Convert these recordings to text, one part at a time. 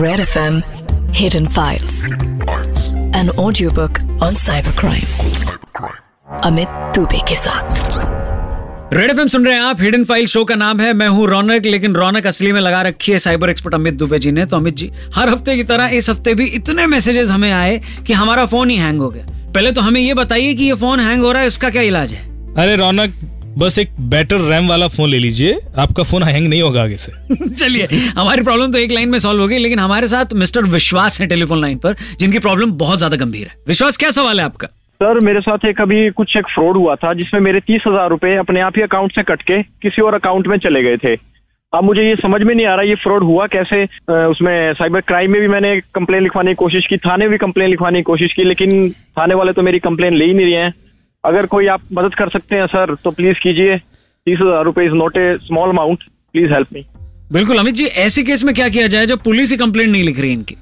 Red FM Hidden Files. An audiobook on cybercrime. Amit Dubey के साथ red F सुन रहे हैं आप हिडन फ़ाइल शो का नाम है। मैं हूँ रौनक लेकिन रौनक असली में लगा रखी है साइबर एक्सपर्ट अमित दुबे जी ने। तो अमित जी हर हफ़्ते की तरह इस हफ़्ते भी इतने मैसेजेस हमें आए कि हमारा फ़ोन ही हैंग हो गया। पहले तो हमें ये बताइए कि ये फ़ोन हैंग हो रहा है इसका क्या इलाज है? अरे रौनक बस एक बेटर रैम वाला फ़ोन ले लीजिए आपका फ़ोन हैंग नहीं होगा आगे से। चलिए हमारी प्रॉब्लम तो एक लाइन में सॉल्व हो गई लेकिन हमारे साथ मिस्टर विश्वास है टेलीफोन लाइन पर जिनकी प्रॉब्लम बहुत ज़्यादा गंभीर है। विश्वास क्या सवाल है आपका? सर मेरे साथ एक अभी कुछ एक फ्रॉड हुआ था जिसमें मेरे तीस हज़ार रुपए अपने आप ही अकाउंट से कट के किसी और अकाउंट में चले गए थे। अब मुझे ये समझ में नहीं आ रहा ये फ्रॉड हुआ कैसे? उसमें साइबर क्राइम में भी मैंने कंप्लेन लिखवाने की कोशिश की थाने में भी कंप्लेन लिखवाने की कोशिश की लेकिन थाने वाले तो मेरी कंप्लेन ले ही नहीं रहे हैं। अगर कोई आप मदद कर सकते हैं सर तो प्लीज़ कीजिए। तीस हज़ार रुपए is not a small amount please help me बिल्कुल अमित जी ऐसे केस में क्या किया जाए जब पुलिस ही कंप्लेंट नहीं लिख रही इनकी?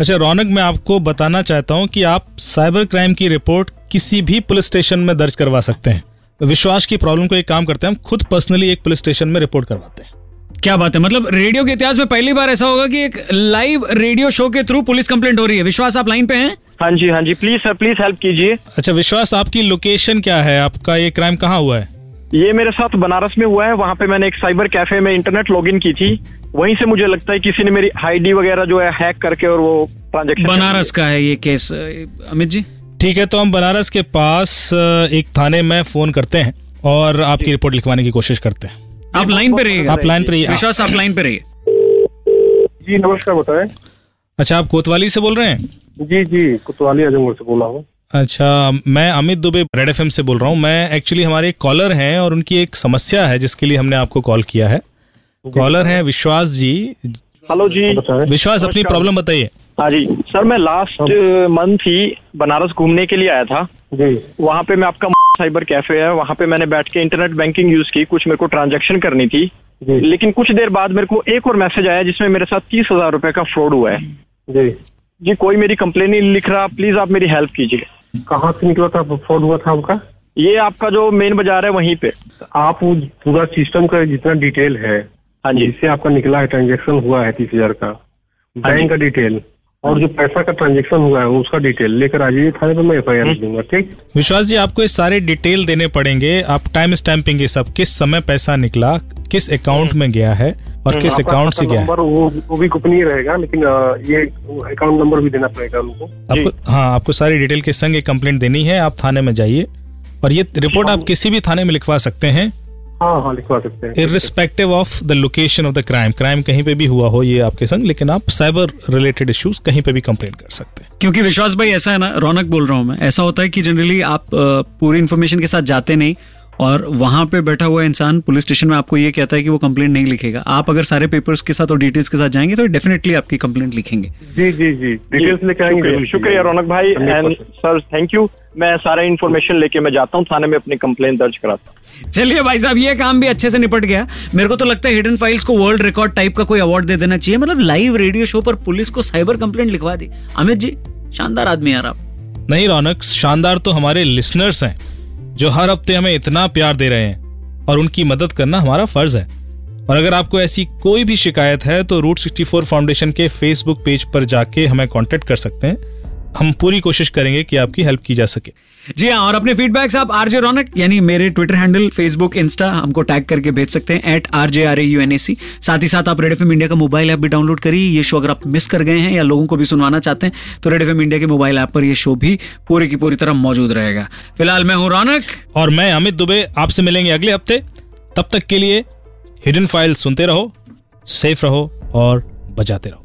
अच्छा रौनक मैं आपको बताना चाहता हूँ कि आप साइबर क्राइम की रिपोर्ट किसी भी पुलिस स्टेशन में दर्ज करवा सकते हैं। विश्वास की प्रॉब्लम को एक काम करते हैं हम खुद पर्सनली एक पुलिस स्टेशन में रिपोर्ट करवाते हैं। क्या बात है? मतलब रेडियो के इतिहास में पहली बार ऐसा होगा कि एक लाइव रेडियो शो के थ्रू पुलिस कंप्लेंट हो रही है। विश्वास आप लाइन पे हैं? हाँ जी हाँ जी। प्लीज़ सर प्लीज़ हेल्प कीजिए। अच्छा विश्वास आपकी लोकेशन क्या है? आपका ये क्राइम कहाँ हुआ है? ये मेरे साथ बनारस में हुआ है। वहाँ पे मैंने एक साइबर कैफ़े में इंटरनेट लॉगिन की थी। वहीं से मुझे लगता है किसी ने मेरी आईडी वगैरह जो है हैक करके और वो ट्रांजेक्शन बनारस का है ये केस अमित जी? ठीक है तो हम बनारस के पास एक थाने में फ़ोन करते हैं और आपकी रिपोर्ट लिखवाने की कोशिश करते हैं। आप लाइन पे रहिए। आप लाइन पर रहिए। विश्वास आप लाइन पे रहिए। जी नमस्कार बताएँ। अच्छा आप कोतवाली से बोल रहे हैं? जी जी कोतवाली आजमगढ़ से बोला हूँ। अच्छा मैं अमित दुबे रेड एफएम से बोल रहा हूँ। मैं एक्चुअली हमारे एक कॉलर हैं और उनकी एक समस्या है जिसके लिए हमने आपको कॉल किया है। कॉलर हैं विश्वास जी। हेलो जी। विश्वास अपनी प्रॉब्लम बताइए। हाँ जी। सर मैं लास्ट मंथ ही बनारस घूमने के लिए आया था। जी। वहाँ पे मैं आपका साइबर कैफ़े है। वहाँ पे मैंने बैठ के इंटरनेट बैंकिंग यूज़ की। कुछ मेरे को ट्रांजेक्शन करनी थी। लेकिन कुछ देर बाद मेरे को एक और मैसेज आया जिसमें मेरे साथ तीस हज़ार रुपए का फ्रॉड हुआ है। जी। जी कोई मेरी कंप्लेन नहीं लिख रहा प्लीज़ आप मेरी हेल्प कीजिए। कहाँ से निकला था फ्रॉड हुआ था आपका? ये आपका जो मेन बाज़ार है वहीं पे। आप पूरा सिस्टम का जितना डिटेल है हाँ जी। जिससे आपका निकला है ट्रांजेक्शन हुआ है तीस हज़ार का बैंक का डिटेल और जो पैसा का ट्रांजेक्शन हुआ है उसका डिटेल लेकर आ जाइए थाने पर मैं एफ़ आई आर दूँगा ठीक? विश्वास जी आपको ये सारे डिटेल देने पड़ेंगे। आप टाइम स्टैंपिंग ये सब किस समय पैसा निकला किस अकाउंट में गया है और किस अकाउंट से क्या है नंबर वो वो भी गोपनीय रहेगा लेकिन ये अकाउंट नंबर भी देना पड़ेगा उनको आपको हाँ आपको सारी डिटेल के संग एक कंप्लेंट देनी है आप थाने में जाइए। और ये रिपोर्ट आप किसी भी थाने में लिखवा सकते हैं। हाँ हाँ लिखवा सकते हैं। Irrespective of the location of the crime crime कहीं पे भी हुआ हो ये आपके संग लेकिन आप साइबर रिलेटेड इश्यूज़ कहीं पे भी कंप्लेंट कर सकते हैं। क्योंकि विश्वास भाई ऐसा है ना रौनक बोल रहा हूँ मैं ऐसा होता है कि जनरली आप पूरी इन्फॉर्मेशन के साथ जाते नहीं और वहाँ पे बैठा हुआ इंसान पुलिस स्टेशन में आपको ये कहता है कि वो कंप्लेंट नहीं लिखेगा। आप अगर सारे पेपर्स के साथ और डिटेल्स के साथ जाएँगे तो डेफिनेटली आपकी कंप्लेंट लिखेंगे। जी जी जी। डिटेल्स लेके आएँगे शुक्रिया रौनक भाई एंड सर थैंक यू मैं सारा इन्फॉर्मेशन लेके मैं जाता हूँ थाने में अपनी कंप्लेन दर्ज कराता हूँ। चलिए भाई साहब ये काम भी अच्छे से निपट गया। मेरे को तो लगता है हिडन फाइल्स को वर्ल्ड रिकॉर्ड टाइप का कोई अवार्ड दे देना चाहिए। मतलब लाइव रेडियो शो पर पुलिस को साइबर कंप्लेंट लिखवा दी। अमित जी शानदार आदमी यार आप। नहीं रौनक शानदार तो हमारे लिसनर्स हैं। जो हर हफ़्ते हमें इतना प्यार दे रहे हैं और उनकी मदद करना हमारा फ़र्ज़ है। और अगर आपको ऐसी कोई भी शिकायत है तो रूट 64 फाउंडेशन के फेसबुक पेज पर जाके हमें कांटेक्ट कर सकते हैं। हम पूरी कोशिश करेंगे कि आपकी हेल्प की जा सके। जी हाँ और अपने फीडबैक्स आप आरजे रौनक यानी मेरे ट्विटर हैंडल फेसबुक इंस्टा हमको टैग करके भेज सकते हैं at R J R A U N A C साथ ही साथ आप रेड एफ़ इंडिया का मोबाइल ऐप भी डाउनलोड करिए। ये शो अगर आप मिस कर गए हैं या लोगों को भी सुनवाना चाहते हैं तो रेड एफ़ इंडिया के मोबाइल ऐप पर यह शो भी पूरी की पूरी तरह मौजूद रहेगा। फ़िलहाल मैं हूँ रौनक। और मैं अमित दुबे आपसे मिलेंगे अगले हफ़्ते। तब तक के लिए हिडन फ़ाइल सुनते रहो सेफ़ रहो और बजाते रहो।